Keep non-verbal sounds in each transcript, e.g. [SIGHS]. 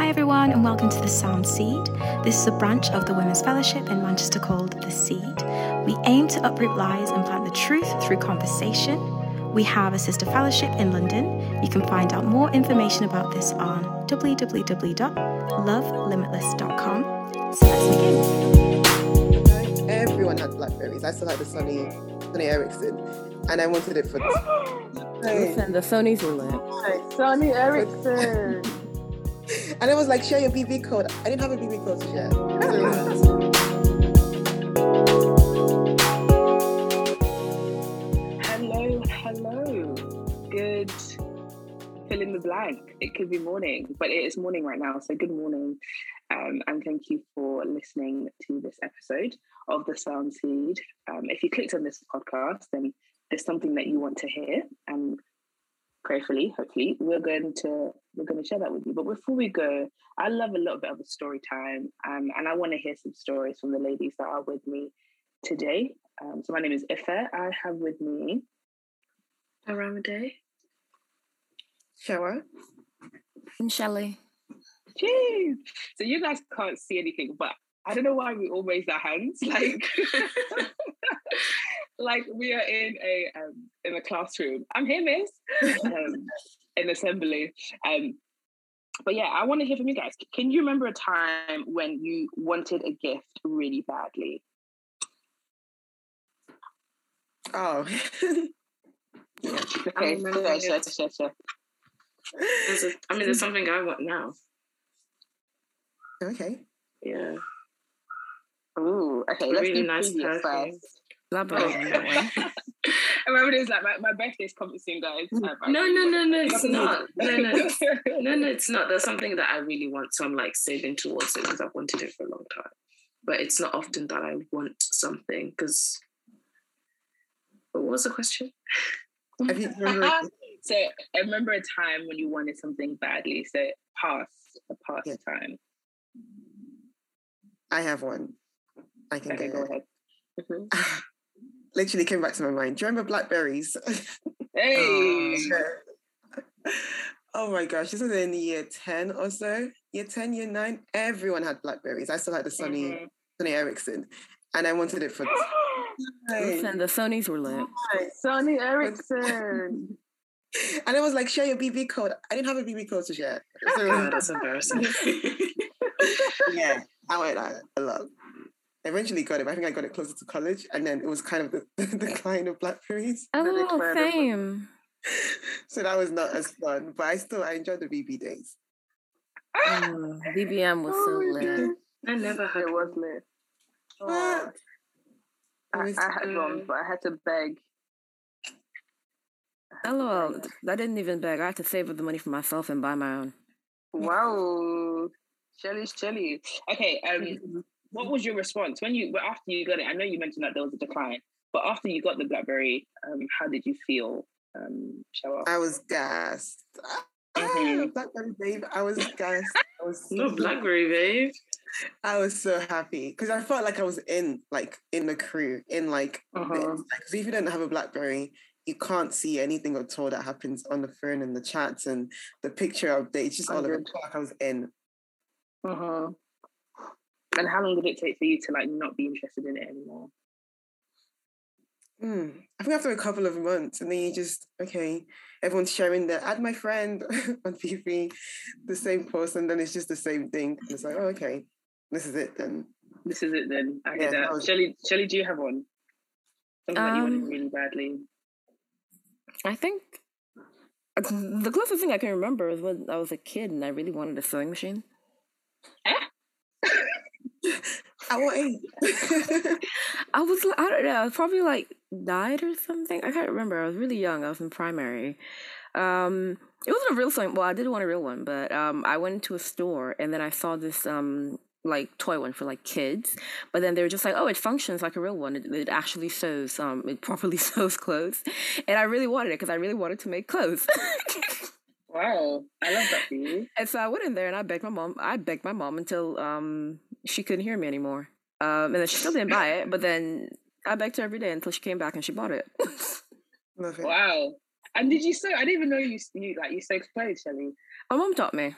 Hi, everyone, and welcome to the Sound Seed. This is a branch of the Women's Fellowship in Manchester called The Seed. We aim to uproot lies and plant the truth through conversation. We have a sister fellowship in London. You can find out more information about this on www.lovelimitless.com. So let's begin. Everyone had Blackberries. I still had the Sony, Sony Ericsson, and I wanted it for. Listen, the Sony's were lit. Sony Ericsson. And it was like, share your BB code. I didn't have a BB code to share. hello, hello. Good fill in the blank. It could be morning, but it is morning right now. So good morning. Um, and thank you for listening to this episode of the Sound Seed. Um, if you clicked on this podcast, then there's something that you want to hear. Prayerfully, hopefully, we're going to we're going to share that with you. But before we go, I love a little bit of a story time, um, and I want to hear some stories from the ladies that are with me today. Um, so my name is Ife. I have with me Aramide, Shower, and Shelley. Jeez. So you guys can't see anything, but I don't know why we all raise our hands. Like [LAUGHS] [LAUGHS] like we are in a um, in a classroom. I'm here, miss, [LAUGHS] um, in assembly. Um, but yeah, I want to hear from you guys. Can you remember a time when you wanted a gift really badly? Oh. yeah. [LAUGHS] Okay, sure, sure, sure, sure. I mean, there's something I want now. Okay. Yeah. Ooh, okay. Let's really nice perfume. Elaborate on that one. I remember it was [LAUGHS] [LAUGHS] like my, my birthday's coming soon, guys. No, no, no, no, it's not. [LAUGHS] No, no, no, no, it's not. There's something that I really want, so I'm like saving towards it because I've wanted it for a long time. But it's not often that I want something because. What was the question? so I remember a time when you wanted something badly. So past a past yeah. time. I have one. I can okay, go ahead. Mm-hmm. Literally came back to my mind. Do you remember blackberries? [LAUGHS] Hey. oh, [LAUGHS] oh my gosh, this was in year 10 or so. Year 10, year 9, everyone had blackberries. I still had the Sony mm-hmm. Sony Ericsson. And I wanted it for [GASPS] Listen, the Sonys were lit. Sony [LAUGHS] Ericsson. and it was like, share your BB code. I didn't have a BB code to share. So, oh, that's embarrassing. yeah, I went that a lot eventually got it. I think I got it closer to college, and then it was kind of the, [LAUGHS] the decline of blackberries. Oh, same. [LAUGHS] so that was not as fun, but I still I enjoyed the BB days. Oh, BBM was so oh, lit. I never had it was lit. Oh. I, I, had one, but I had to beg. LOL, I didn't even beg. I had to save up the money for myself and buy my own. Wow. Shelly's chilly. Okay, um, [LAUGHS] what was your response when you after you got it? I know you mentioned that there was a decline, but after you got the BlackBerry, um, how did you feel? Um, show I was gassed. Mm-hmm. Blackberry babe, I was gassed. I was [LAUGHS] so no Blackberry babe. I was so happy because I felt like I was in like in the crew in like uh-huh. like if you don't have a BlackBerry, you can't see anything at all that happens on the phone and the chats and the picture updates. Just all of it. Like I was in. Uh huh. And how long did it take for you to like not be interested in it anymore? Mm, I think after a couple of months, and then you just okay, everyone's sharing that. Add my friend [LAUGHS] on TV, the same post, and then it's just the same thing. It's like, oh, okay, this is it then. This is it then. I yeah, that. Was... Shelly, Shelly, do you have one? Something um, that you wanted um, really badly. I think uh, the closest thing I can remember is when I was a kid and I really wanted a sewing machine. Eh? I what age? [LAUGHS] I was I don't know, I was probably like nine or something. I can't remember. I was really young. I was in primary. Um, it wasn't a real sign. Well, I did want a real one, but um, I went into a store and then I saw this um like toy one for like kids, but then they were just like, oh, it functions like a real one. It, it actually sews. Um, it properly [LAUGHS] sews clothes, and I really wanted it because I really wanted to make clothes. wow, I love that for you. [LAUGHS] And so I went in there and I begged my mom. I begged my mom until um she couldn't hear me anymore. Um, and then she still didn't buy it, but then I begged her every day until she came back and she bought it. [LAUGHS] wow. And did you sew? I didn't even know you, you like you sewed clothes, Shelly. My mom taught me.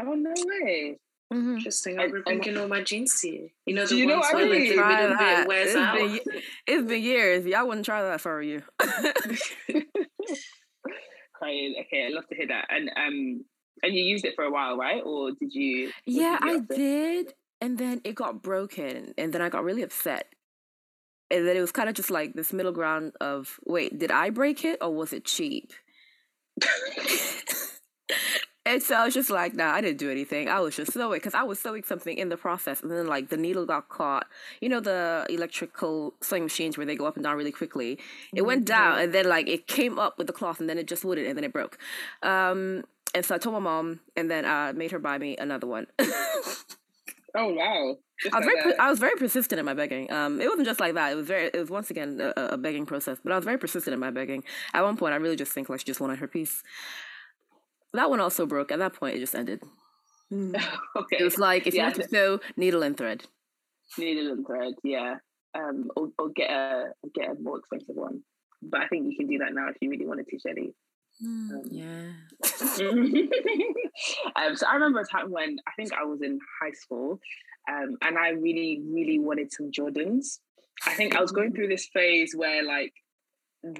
Oh no way! Mm-hmm. Interesting. I'll be bringing all my jeans here. You know the you ones know where the three bit wears it's out. Been, it's been years. Y'all wouldn't try that if I were you. [LAUGHS] Crying. Okay, I love to hear that. And um, and you used it for a while, right? Or did you? Yeah, did you I did, and then it got broken, and then I got really upset. And then it was kind of just like this middle ground of wait, did I break it or was it cheap? [LAUGHS] and so I was just like, nah, I didn't do anything. I was just sewing because I was sewing something in the process, and then like the needle got caught. You know the electrical sewing machines where they go up and down really quickly. It went down, and then like it came up with the cloth, and then it just wouldn't, and then it broke. Um, and so I told my mom, and then I uh, made her buy me another one. [LAUGHS] oh wow! Just I was like very, that. I was very persistent in my begging. Um, it wasn't just like that. It was very, it was once again a, a begging process. But I was very persistent in my begging. At one point, I really just think like she just wanted her piece. That one also broke. At that point, it just ended. [LAUGHS] okay. It was like if Yeah, you have to sew, needle and thread. needle and thread, yeah. Um, or, or get a get a more expensive one. But I think you can do that now if you really wanted to, Shelly. Um, Yeah. [LAUGHS] um, so I remember a time when I think I was in high school, um, and I really, really wanted some Jordans. I think I was going through this phase where like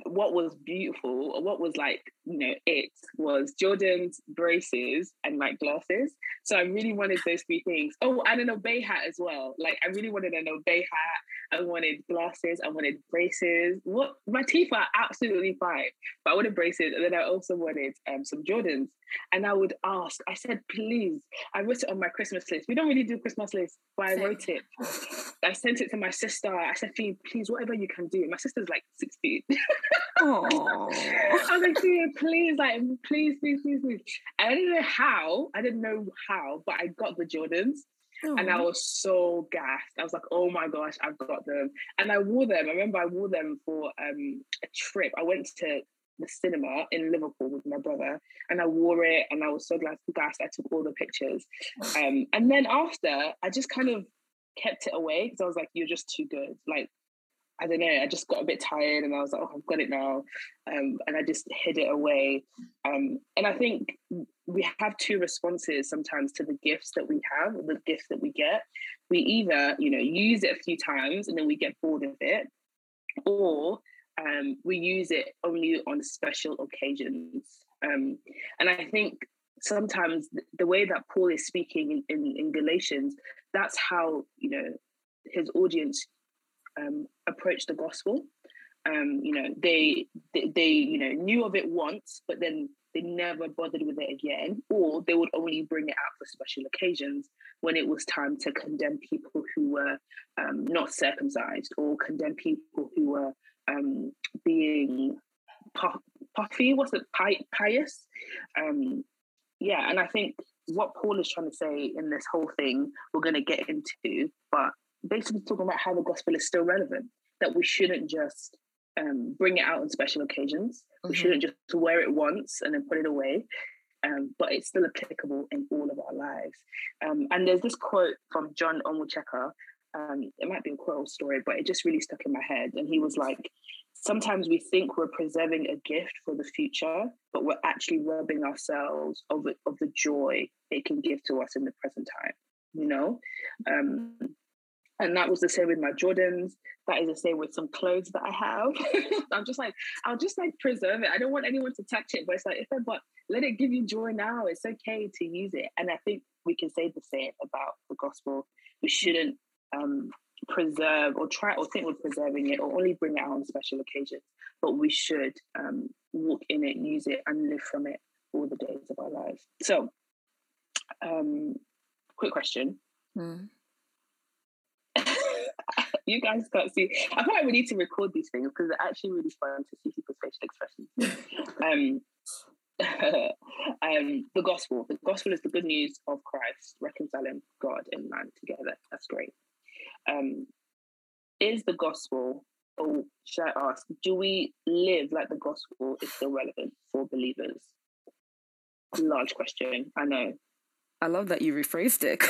what was beautiful or what was like you know it was Jordan's braces and like glasses. So I really wanted those three things. Oh, and an obey hat as well. Like I really wanted an obey hat. I wanted glasses. I wanted braces. What my teeth are absolutely fine, but I wanted braces, and then I also wanted um, some Jordans. And I would ask. I said, please. I wrote it on my Christmas list. We don't really do Christmas lists, but I wrote it. [LAUGHS] I sent it to my sister. I said, Fee, please, whatever you can do. My sister's like 16. Oh. [LAUGHS] I was like, Fee, please, like, please, please, please, please. And I didn't know how. I didn't know how, but I got the Jordans. And I was so gassed. I was like, oh my gosh, I've got them. And I wore them. I remember I wore them for um, a trip. I went to the cinema in Liverpool with my brother and I wore it and I was so glad gassed. I took all the pictures. [SIGHS] Um, and then after, I just kind of kept it away because I was like, you're just too good. Like, I don't know, I just got a bit tired and I was like, oh, I've got it now. Um, and I just hid it away. Um, and I think we have two responses sometimes to the gifts that we have, the gifts that we get. We either, you know, use it a few times and then we get bored of it, or um, we use it only on special occasions. Um, and I think sometimes the way that Paul is speaking in, in, in Galatians, that's how, you know, his audience um, approached the gospel. Um, you know, they, they they you know knew of it once, but then they never bothered with it again, or they would only bring it out for special occasions when it was time to condemn people who were um, not circumcised, or condemn people who were um, being pu- puffy. What's it? Pi- pious. Yeah, and I think what Paul is trying to say in this whole thing, we're going to get into, but basically talking about how the gospel is still relevant. That we shouldn't just um, bring it out on special occasions. We Mhm. shouldn't just wear it once and then put it away. Um, but it's still applicable in all of our lives. Um, and there's this quote from John Onwucheka. Um, it might be a quote or story, but it just really stuck in my head. And he was like, sometimes we think we're preserving a gift for the future, but we're actually robbing ourselves of of the joy it can give to us in the present time. You know, um, and that was the same with my Jordans. That is the same with some clothes that I have. [LAUGHS] I'm just like, I'll just like preserve it. I don't want anyone to touch it, but it's like, if I, but let it give you joy now. It's okay to use it. And I think we can say the same about the gospel. We shouldn't um, preserve or try or think we're preserving it or only bring it out on special occasions, but we should um, walk in it, use it, and live from it all the days of our lives. So, um, quick question. Mm. [LAUGHS] you guys can't see. I thought we need to record these things because they're actually really fun to see people's facial expressions. [LAUGHS] um, [LAUGHS] um, the gospel. The gospel is the good news of Christ reconciling God and man together. That's great. Um, is the gospel, or should I ask, do we live like the gospel is still relevant for believers? Large question, I know. I love that you rephrased it.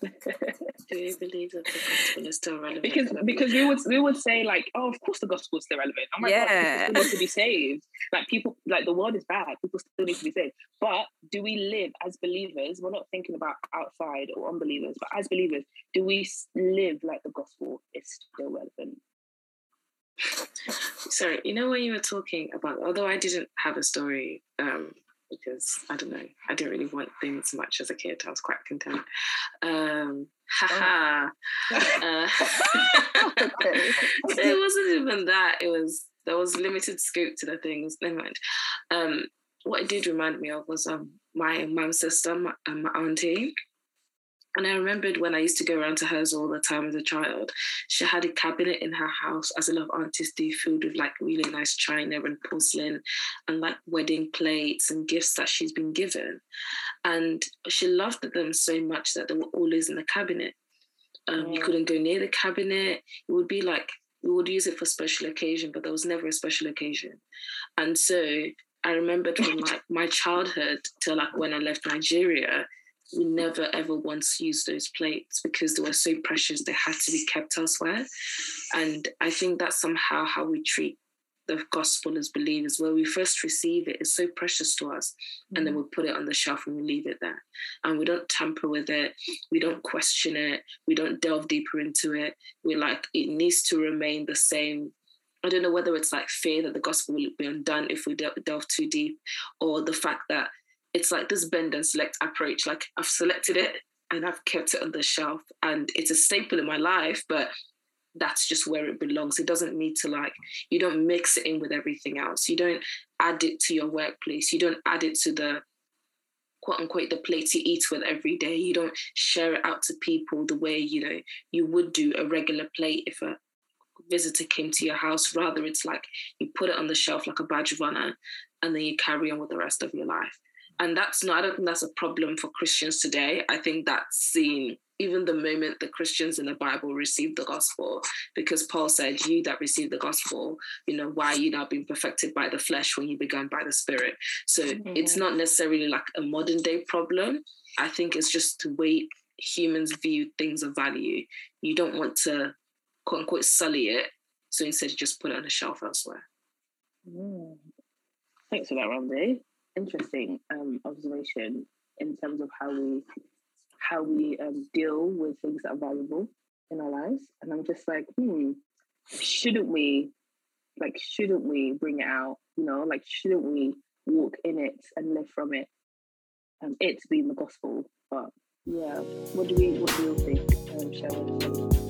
[LAUGHS] Do you believe that the gospel is still relevant? Because because we would we would say like, oh, of course the gospel is still relevant. Oh my yeah. god, people still need to be saved. Like people, like the world is bad. People still need to be saved. But do we live as believers? We're not thinking about outside or unbelievers, but as believers, do we live like the gospel is still relevant? [LAUGHS] Sorry, you know when you were talking about, although I didn't have a story um, because I don't know, I didn't really want things much as a kid. I was quite content. Um, haha. Oh. [LAUGHS] uh, [LAUGHS] it wasn't even that. It was there was limited scope to the things. Never mind. Um, what it did remind me of was um, my mum's sister, my, my auntie. And I remembered when I used to go around to hers all the time as a child, she had a cabinet in her house, as a lot of aunties do, filled with like really nice china and porcelain and like wedding plates and gifts that she's been given. And she loved them so much that they were always in the cabinet. Um, yeah. You couldn't go near the cabinet. It would be like we would use it for special occasion, but there was never a special occasion. And so I remembered from like my childhood till like when I left Nigeria, we never ever once used those plates because they were so precious they had to be kept elsewhere. And i think that's somehow how we treat the gospel as believers. Where we first receive it, it is so precious to us and then mm. we put it on the shelf and we leave it there. And we don't tamper with it we don't question it we don't delve deeper into it. We're like it needs to remain the same I don't know whether it's like fear that the gospel will be undone if we delve too deep, or the fact that it's like this bend and select approach. Like I've selected it and I've kept it on the shelf and it's a staple in my life, but that's just where it belongs. It doesn't need to like, you don't mix it in with everything else. You don't add it to your workplace. You don't add it to the quote unquote the plate you eat with every day. You don't share it out to people the way, you know, you would do a regular plate if a visitor came to your house. Rather, it's like you put it on the shelf like a badge of honor and then you carry on with the rest of your life and that's not i don't think that's a problem for christians today i think that's seen even the moment the christians in the bible received the gospel because paul said you that received the gospel you know why are you now being perfected by the flesh when you began by the spirit so mm-hmm. it's not necessarily like a modern day problem i think it's just the way humans view things of value you don't want to quote unquote sully it so instead you just put it on a shelf elsewhere mm. thanks for that randy interesting um, observation in terms of how we how we um, deal with things that are valuable in our lives. And I'm just like, hmm, shouldn't we, like, shouldn't we bring it out? You know, like, shouldn't we walk in it and live from it? Um, it being the gospel. But yeah, what do we, what do you think, um,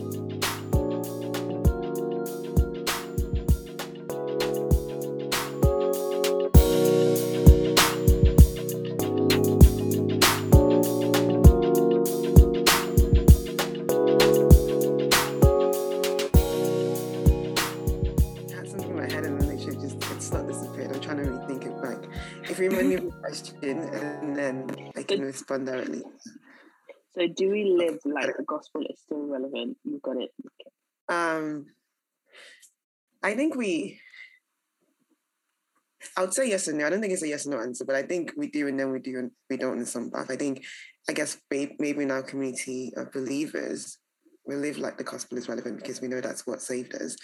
Remind me of question and then I can respond directly. So, do we live like the gospel is still relevant? You got it. Um, I think we. I would say yes and no. I don't think it's a yes or no answer, but I think we do and then we do and we don't in some path. I think, I guess maybe in our community of believers, we live like the gospel is relevant because we know that's what saved us.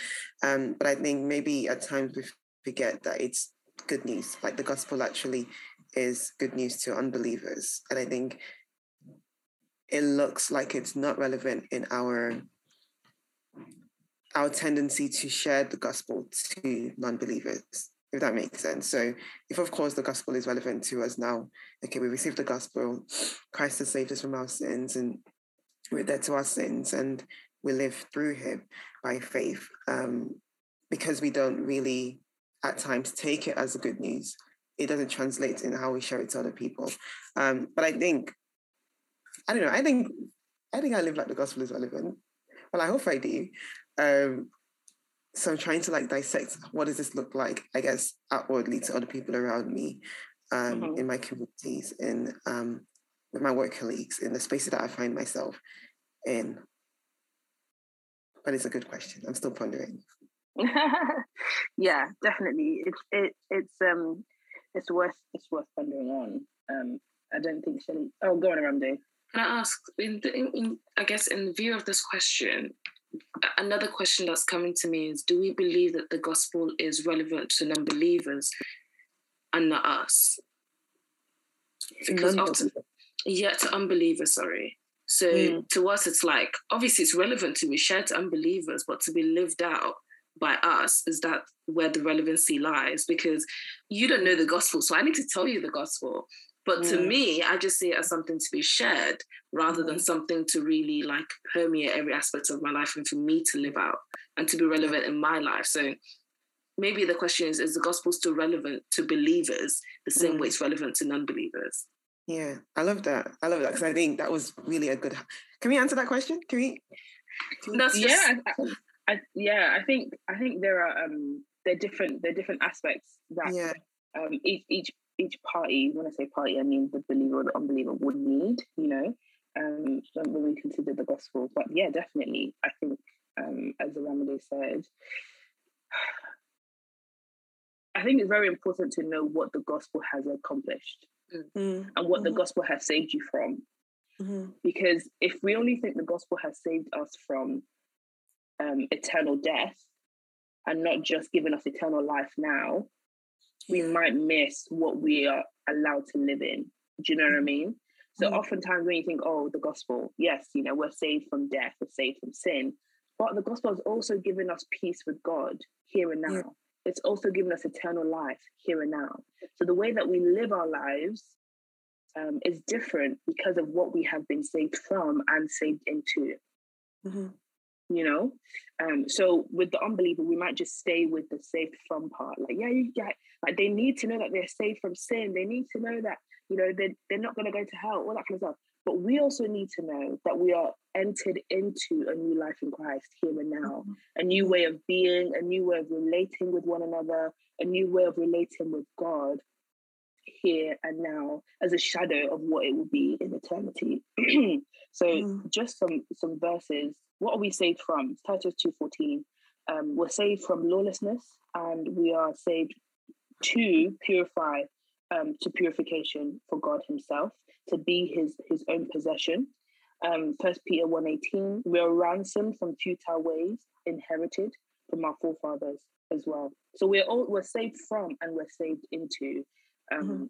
Um, but I think maybe at times we forget that it's good news. Like the gospel actually is good news to unbelievers. And I think it looks like it's not relevant in our our tendency to share the gospel to non-believers if that makes sense so if of course the gospel is relevant to us now okay we received the gospel christ has saved us from our sins and we're dead to our sins and we live through him by faith um, because we don't really at times take it as a good news. It doesn't translate in how we share it to other people. Um, but I think, I don't know, I think I think I live like the gospel is relevant. Well, I hope I do. Um, so I'm trying to like dissect what does this look like, I guess, outwardly to other people around me, um, mm-hmm. in my communities, in um, with my work colleagues, in the spaces that I find myself in. But it's a good question. I'm still pondering. [LAUGHS] yeah, definitely. It's it it's um it's worth it's worth pondering on. Um, I don't think Shelley. Oh, go on, Aramide. Can I ask, in, the, in, in, I guess, in view of this question, another question that's coming to me is: Do we believe that the gospel is relevant to non-believers and not us? Because often, yeah, to unbelievers. Sorry. So mm. to us, it's like obviously it's relevant to be shared to unbelievers, but to be lived out by us is that where the relevancy lies because you don't know the gospel. So i need to tell you the gospel. But to me i just see it as something to be shared rather than something to really like permeate every aspect of my life and for me to live out and to be relevant in my life. So maybe the question is is the gospel still relevant to believers the same mm. way it's relevant to non-believers? Yeah i love that. I love that because i think that was really a good can we answer that question? Can we, we... yeah [LAUGHS] I, yeah, I think I think there are um there are different there are different aspects that yeah. um each each each party, when I say party, I mean the believer or the unbeliever would need, you know, um when we consider the gospel. But yeah, definitely, I think um as Aramide said, I think it's very important to know what the gospel has accomplished mm. and what mm-hmm. the gospel has saved you from. Mm-hmm. Because if we only think the gospel has saved us from um, eternal death and not just giving us eternal life now, we might miss what we are allowed to live in. Do you know what I mean? So mm-hmm. oftentimes when you think, oh, the gospel, yes, you know, we're saved from death, we're saved from sin, but the gospel has also given us peace with God here and now. Yeah. It's also given us eternal life here and now. So the way that we live our lives um, is different because of what we have been saved from and saved into. Mm-hmm you know? Um so with the unbeliever we might just stay with the safe from part. Like yeah you get like they need to know that they're saved from sin. They need to know that you know they're, they're not going to go to hell all that kind of stuff. But we also need to know that we are entered into a new life in christ here and now. Mm-hmm. a new way of being a new way of relating with one another a new way of relating with god here and now as a shadow of what it will be in eternity. [CLEARS THROAT] So mm. just some some verses what are we saved from? Titus 2.14. Um, we're saved from lawlessness and we are saved to purify, um, to purification for God himself, to be his, his own possession. Um, First Peter 1.18, we are ransomed from futile ways, inherited from our forefathers as well. So we're all we're saved from and we're saved into. Um, mm-hmm.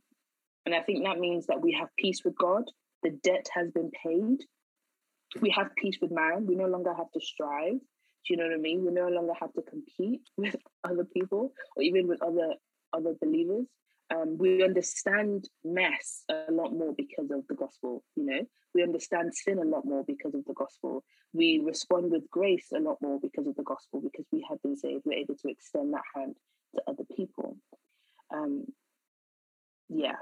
And I think that means that we have peace with God. The debt has been paid we have peace with man. We no longer have to strive. Do you know what I mean? We no longer have to compete [LAUGHS] with other people or even with other other believers. Um, we understand mess a lot more because of the gospel. You know, we understand sin a lot more because of the gospel. We respond with grace a lot more because of the gospel. Because we have been saved, we're able to extend that hand to other people. Um, yeah.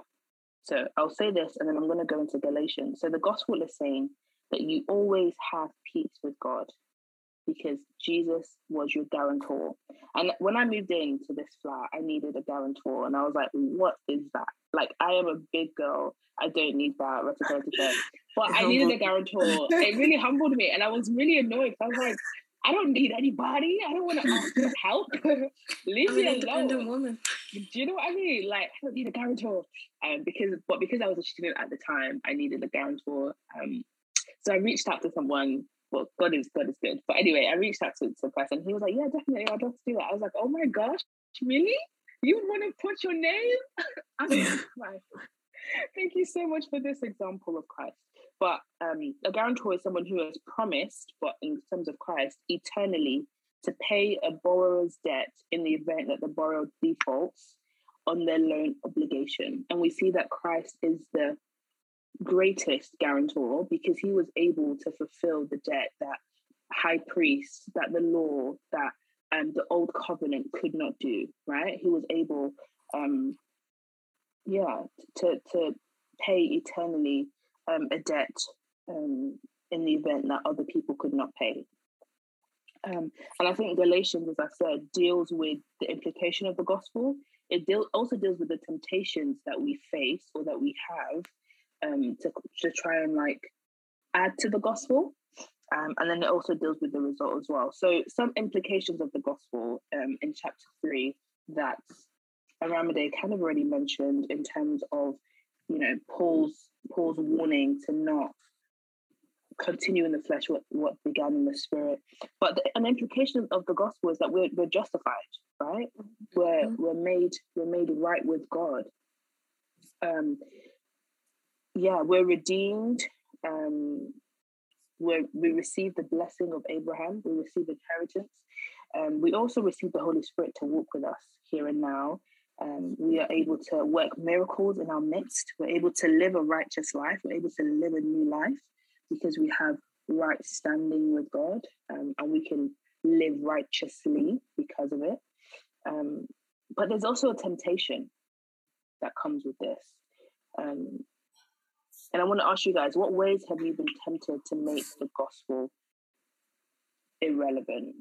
So I'll say this, and then I'm going to go into Galatians. So the gospel is saying that you always have peace with God because Jesus was your guarantor. And when I moved into this flat, I needed a guarantor. And I was like, what is that? Like, I am a big girl. I don't need that. But I needed a guarantor. It really humbled me. And I was really annoyed. I was like, I don't need anybody. I don't want to ask for help. [LAUGHS] Leave I'm me alone. Woman. Do you know what I mean? Like, I don't need a guarantor. Um, because, but because I was a student at the time, I needed a guarantor. Um, so I reached out to someone. Well, God is God is good. But anyway, I reached out to, to a person. He was like, "Yeah, definitely, I'd love to do that." I was like, "Oh my gosh, really? You want to put your name?" [LAUGHS] I'm like, Thank you so much for this example of Christ. But um, a guarantor is someone who has promised, but in terms of Christ, eternally to pay a borrower's debt in the event that the borrower defaults on their loan obligation. And we see that Christ is the greatest guarantor because he was able to fulfill the debt that high priest, that the law, that um, the old covenant could not do, right? He was able, um, yeah, to, to pay eternally um, a debt um, in the event that other people could not pay. Um, and I think Galatians, as I said, deals with the implication of the gospel. It deal, also deals with the temptations that we face or that we have um, to, to try and like add to the gospel. Um, and then it also deals with the result as well. So some implications of the gospel um, in chapter three that Aramide kind of already mentioned in terms of, you know, Paul's Paul's warning to not continue in the flesh what, what began in the spirit. But the, an implication of the gospel is that we're, we're justified, right? We're, mm-hmm. we're made we're made right with God. Um, yeah, we're redeemed. Um, we we receive the blessing of Abraham. We receive inheritance. Um, we also receive the Holy Spirit to walk with us here and now. Um, we are able to work miracles in our midst. We're able to live a righteous life. We're able to live a new life because we have right standing with God um, and we can live righteously because of it. Um, but there's also a temptation that comes with this. Um, and I want to ask you guys, what ways have you been tempted to make the gospel irrelevant?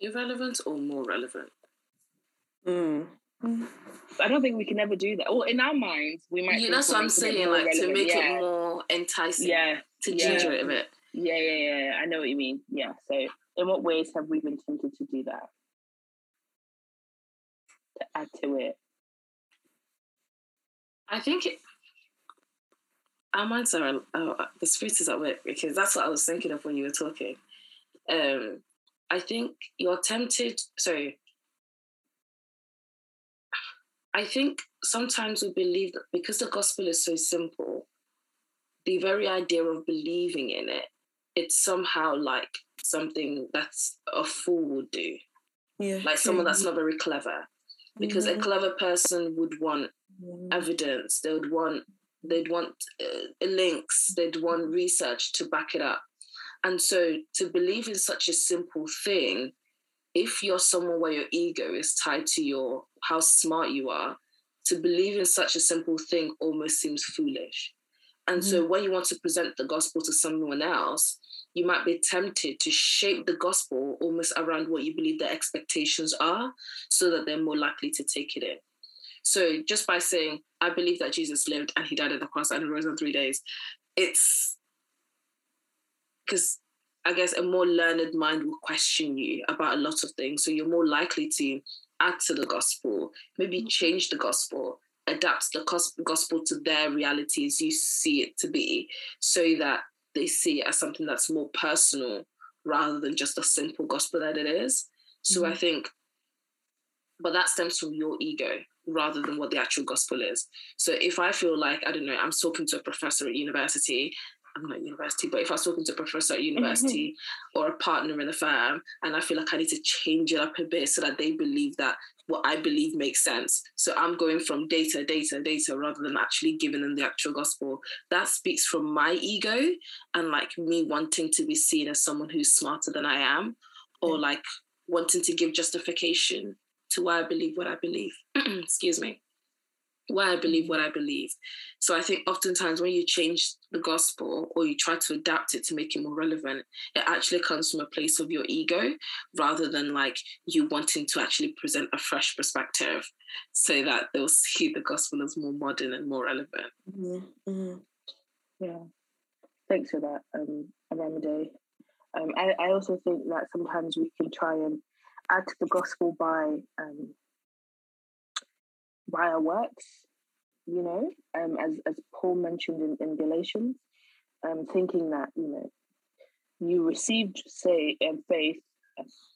Irrelevant or more relevant? Mm. I don't think we can ever do that. Well, in our minds, we might. Yeah, that's what I'm saying. Like relevant. to make yeah. it more enticing. Yeah. To yeah. ginger it a bit. Yeah, yeah, yeah. I know what you mean. Yeah. So, in what ways have we been tempted to do that? To add to it. I think it, our minds are uh, the spirit is at work because that's what I was thinking of when you were talking. Um, I think you're tempted. Sorry, I think sometimes we believe that because the gospel is so simple, the very idea of believing in it, it's somehow like something that's a fool would do. Yeah. Like someone that's not very clever. Because mm-hmm. a clever person would want mm-hmm. evidence, they would want they'd want uh, links, they'd want research to back it up. And so to believe in such a simple thing if you're someone where your ego is tied to your how smart you are, to believe in such a simple thing almost seems foolish. And mm-hmm. so when you want to present the gospel to someone else, you might be tempted to shape the gospel almost around what you believe their expectations are so that they're more likely to take it in. So just by saying, I believe that Jesus lived and he died at the cross and he rose in three days, it's because I guess a more learned mind will question you about a lot of things. So you're more likely to add to the gospel, maybe mm. change the gospel, adapt the gospel to their reality as you see it to be, so that they see it as something that's more personal rather than just a simple gospel that it is. So mm-hmm. I think, but that stems from your ego rather than what the actual gospel is. So if I feel like, I don't know, I'm talking to a professor at university I'm not university, but if I was talking to a professor at university mm-hmm. or a partner in the firm, and I feel like I need to change it up a bit so that they believe that what I believe makes sense. So I'm going from data, data, data, rather than actually giving them the actual gospel. That speaks from my ego and like me wanting to be seen as someone who's smarter than I am, or like wanting to give justification to why I believe what I believe. [CLEARS THROAT] Excuse me why I believe what I believe. So I think oftentimes when you change the gospel or you try to adapt it to make it more relevant, it actually comes from a place of your ego rather than like you wanting to actually present a fresh perspective so that they'll see the gospel as more modern and more relevant. Mm-hmm. Mm-hmm. Yeah. Thanks for that, um, Aramide. Um, I, I also think that sometimes we can try and add to the gospel by um, by our works, you know, um, as, as Paul mentioned in, in Galatians, um, thinking that, you know, you received, say, um, faith,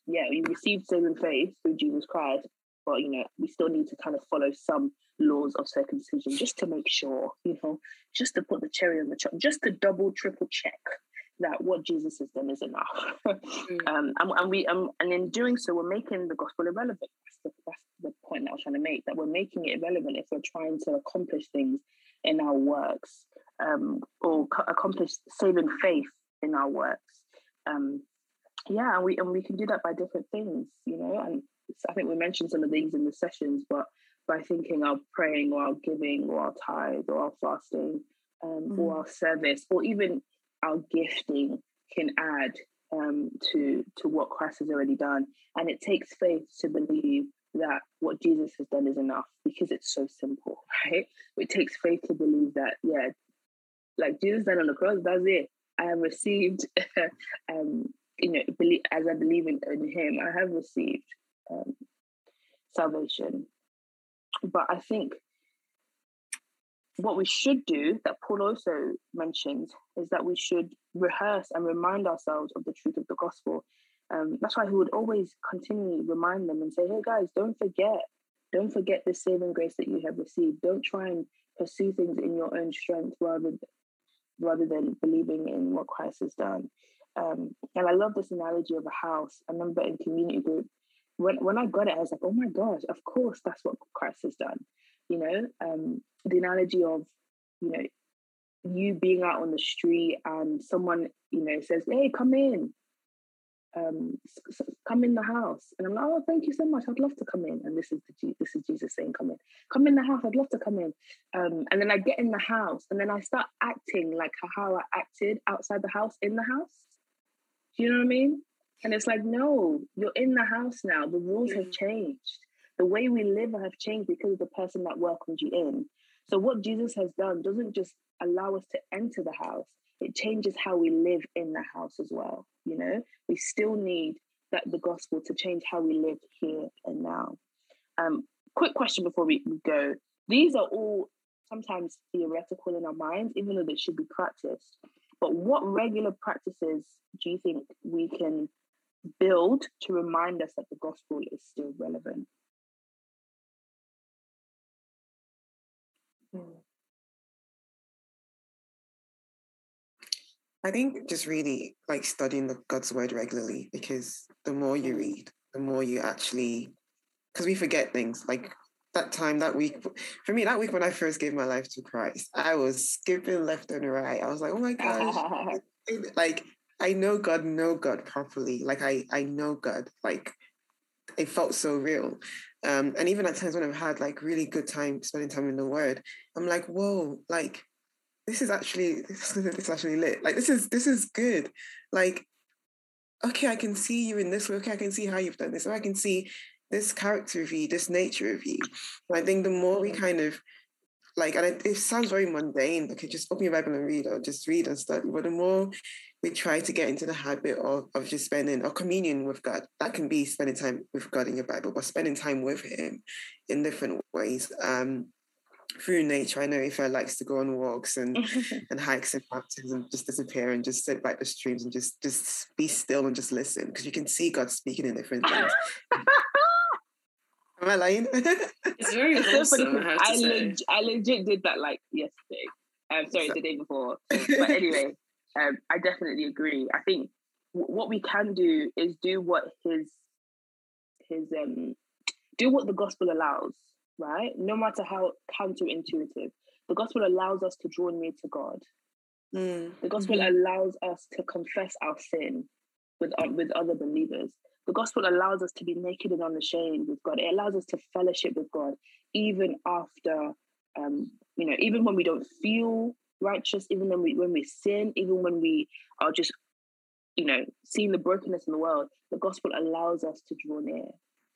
yeah, you received saving faith through Jesus Christ, but, you know, we still need to kind of follow some laws of circumcision just to make sure, you know, just to put the cherry on the top, just to double, triple check that what Jesus has done is enough. mm. [LAUGHS] um, and, and, we um, and in doing so, we're making the gospel irrelevant. That's the, that's the point that I was trying to make. That we're making it irrelevant if we're trying to accomplish things in our works um, or co- accomplish saving faith in our works. Um, yeah, and we and we can do that by different things, you know. And I think we mentioned some of these in the sessions, but by thinking our praying or our giving or our tithe or our fasting um, mm. or our service or even our gifting can add um, to to what Christ has already done. And it takes faith to believe that what Jesus has done is enough because it's so simple, [LAUGHS] right? It takes faith to believe that, yeah, like Jesus died on the cross, that's it. I have received, [LAUGHS] um, you know, believe, as I believe in, in Him, I have received um, salvation. But I think what we should do, that Paul also mentions, is that we should rehearse and remind ourselves of the truth of the gospel. Um, that's why he would always continually remind them and say, hey guys, don't forget, don't forget the saving grace that you have received. Don't try and pursue things in your own strength rather, rather than believing in what Christ has done. Um, and I love this analogy of a house. I remember in community group, when, when I got it, I was like, oh my gosh, of course, that's what Christ has done. You know, um, the analogy of, you know, you being out on the street and someone, you know, says, hey, come in, um, come in the house. And I'm like, oh, thank you so much. I'd love to come in. And this is the this is Jesus saying, come in, come in the house. I'd love to come in. Um, and then I get in the house, and then I start acting like how I acted outside the house in the house. Do you know what I mean? And it's like, no, you're in the house now. The rules have changed. The way we live have changed because of the person that welcomed you in. So what Jesus has done doesn't just allow us to enter the house, it changes how we live in the house as well. You know, we still need that the gospel to change how we live here and now. Um, quick question before we, go. These are all sometimes theoretical in our minds, even though they should be practiced. But what regular practices do you think we can build to remind us that the gospel is still relevant? I think just really like studying the God's word regularly because the more you read, the more you actually, because we forget things. Like that time, that week, for me, that week when I first gave my life to Christ, I was skipping left and right. I was like, oh my gosh, [LAUGHS] like I know God, know God properly. Like I, I know God. Like it felt so real. Um, and even at times when I've had like really good time spending time in the Word, I'm like, whoa, like this is actually this, is actually lit. Like this is this is good. Like, okay, I can see you in this way. Okay, I can see how you've done this. Or I can see this character of you, this nature of you. And I think the more we kind of like, and it, it sounds very mundane. Okay, just open your Bible and read, or just read and study. But the more we try to get into the habit of, of just spending or communion with God. That can be spending time with God in your Bible, but spending time with Him in different ways. Um, through nature. I know Ife likes to go on walks and [LAUGHS] and hikes and mountains and just disappear and just sit by the streams and just just be still and just listen because you can see God speaking in different things. [LAUGHS] Am I lying? [LAUGHS] it's very it's awesome, I, I, leg- I, legit did that like yesterday. I'm um, sorry, the day before. But anyway, um, I definitely agree. I think w- what we can do is do what his his um do what the gospel allows right? No matter how counterintuitive, the gospel allows us to draw near to God. Mm. The gospel mm-hmm. allows us to confess our sin with, uh, with other believers. The gospel allows us to be naked and unashamed with God. It allows us to fellowship with God even after, um, you know, even when we don't feel righteous, even when we when we sin, even when we are just, you know, seeing the brokenness in the world. The gospel allows us to draw near,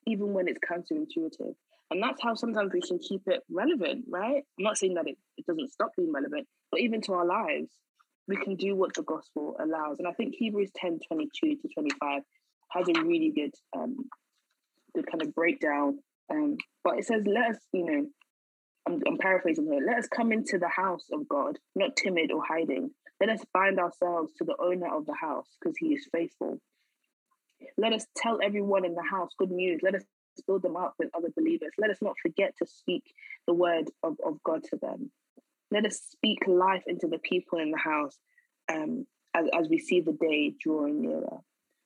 even when it's counterintuitive. And that's how sometimes we can keep it relevant, right? I'm not saying that it, it doesn't stop being relevant, but even to our lives, we can do what the gospel allows. And I think Hebrews 10 22 to 25 has a really good um, good kind of breakdown. Um, but it says, let us, you know, I'm, I'm paraphrasing here, let us come into the house of God, not timid or hiding. Let us bind ourselves to the owner of the house because he is faithful. Let us tell everyone in the house good news. Let us build them up with other believers. Let us not forget to speak the word of, of God to them. Let us speak life into the people in the house um, as, as we see the day drawing nearer.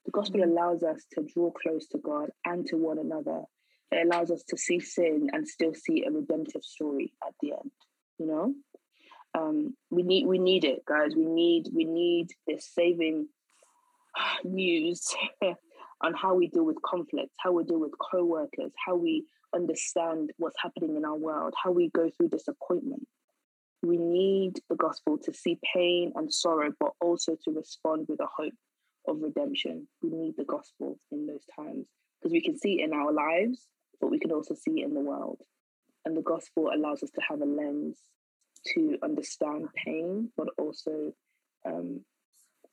The gospel mm-hmm. allows us to draw close to God and to one another. It allows us to see sin and still see a redemptive story at the end. You know, um, we need we need it, guys. We need we need this saving [SIGHS] news [LAUGHS] on how we deal with conflict, how we deal with co-workers, how we understand what's happening in our world, how we go through disappointment. We need the gospel to see pain and sorrow, but also to respond with a hope of redemption. We need the gospel in those times because we can see it in our lives, but we can also see it in the world. And the gospel allows us to have a lens to understand pain, but also um,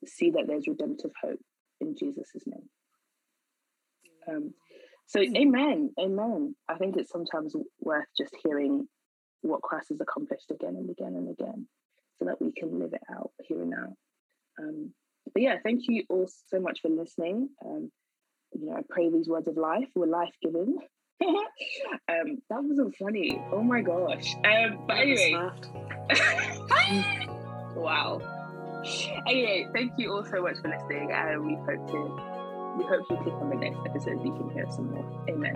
see that there's redemptive hope in Jesus' name. Um, so, amen, amen. I think it's sometimes worth just hearing what Christ has accomplished again and again and again, so that we can live it out here and now. Um, but yeah, thank you all so much for listening. Um, you know, I pray these words of life were life giving. [LAUGHS] um, that wasn't funny. Oh my gosh. Um, but anyway. [LAUGHS] wow. Anyway, thank you all so much for listening, and we hope to we hope you click on the next episode so you can hear some more. Amen.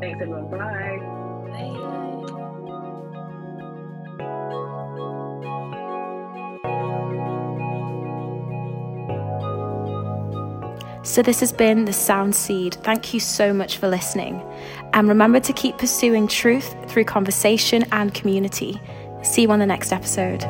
Thanks everyone. Bye. Bye. So, this has been The Sound Seed. Thank you so much for listening. And remember to keep pursuing truth through conversation and community. See you on the next episode.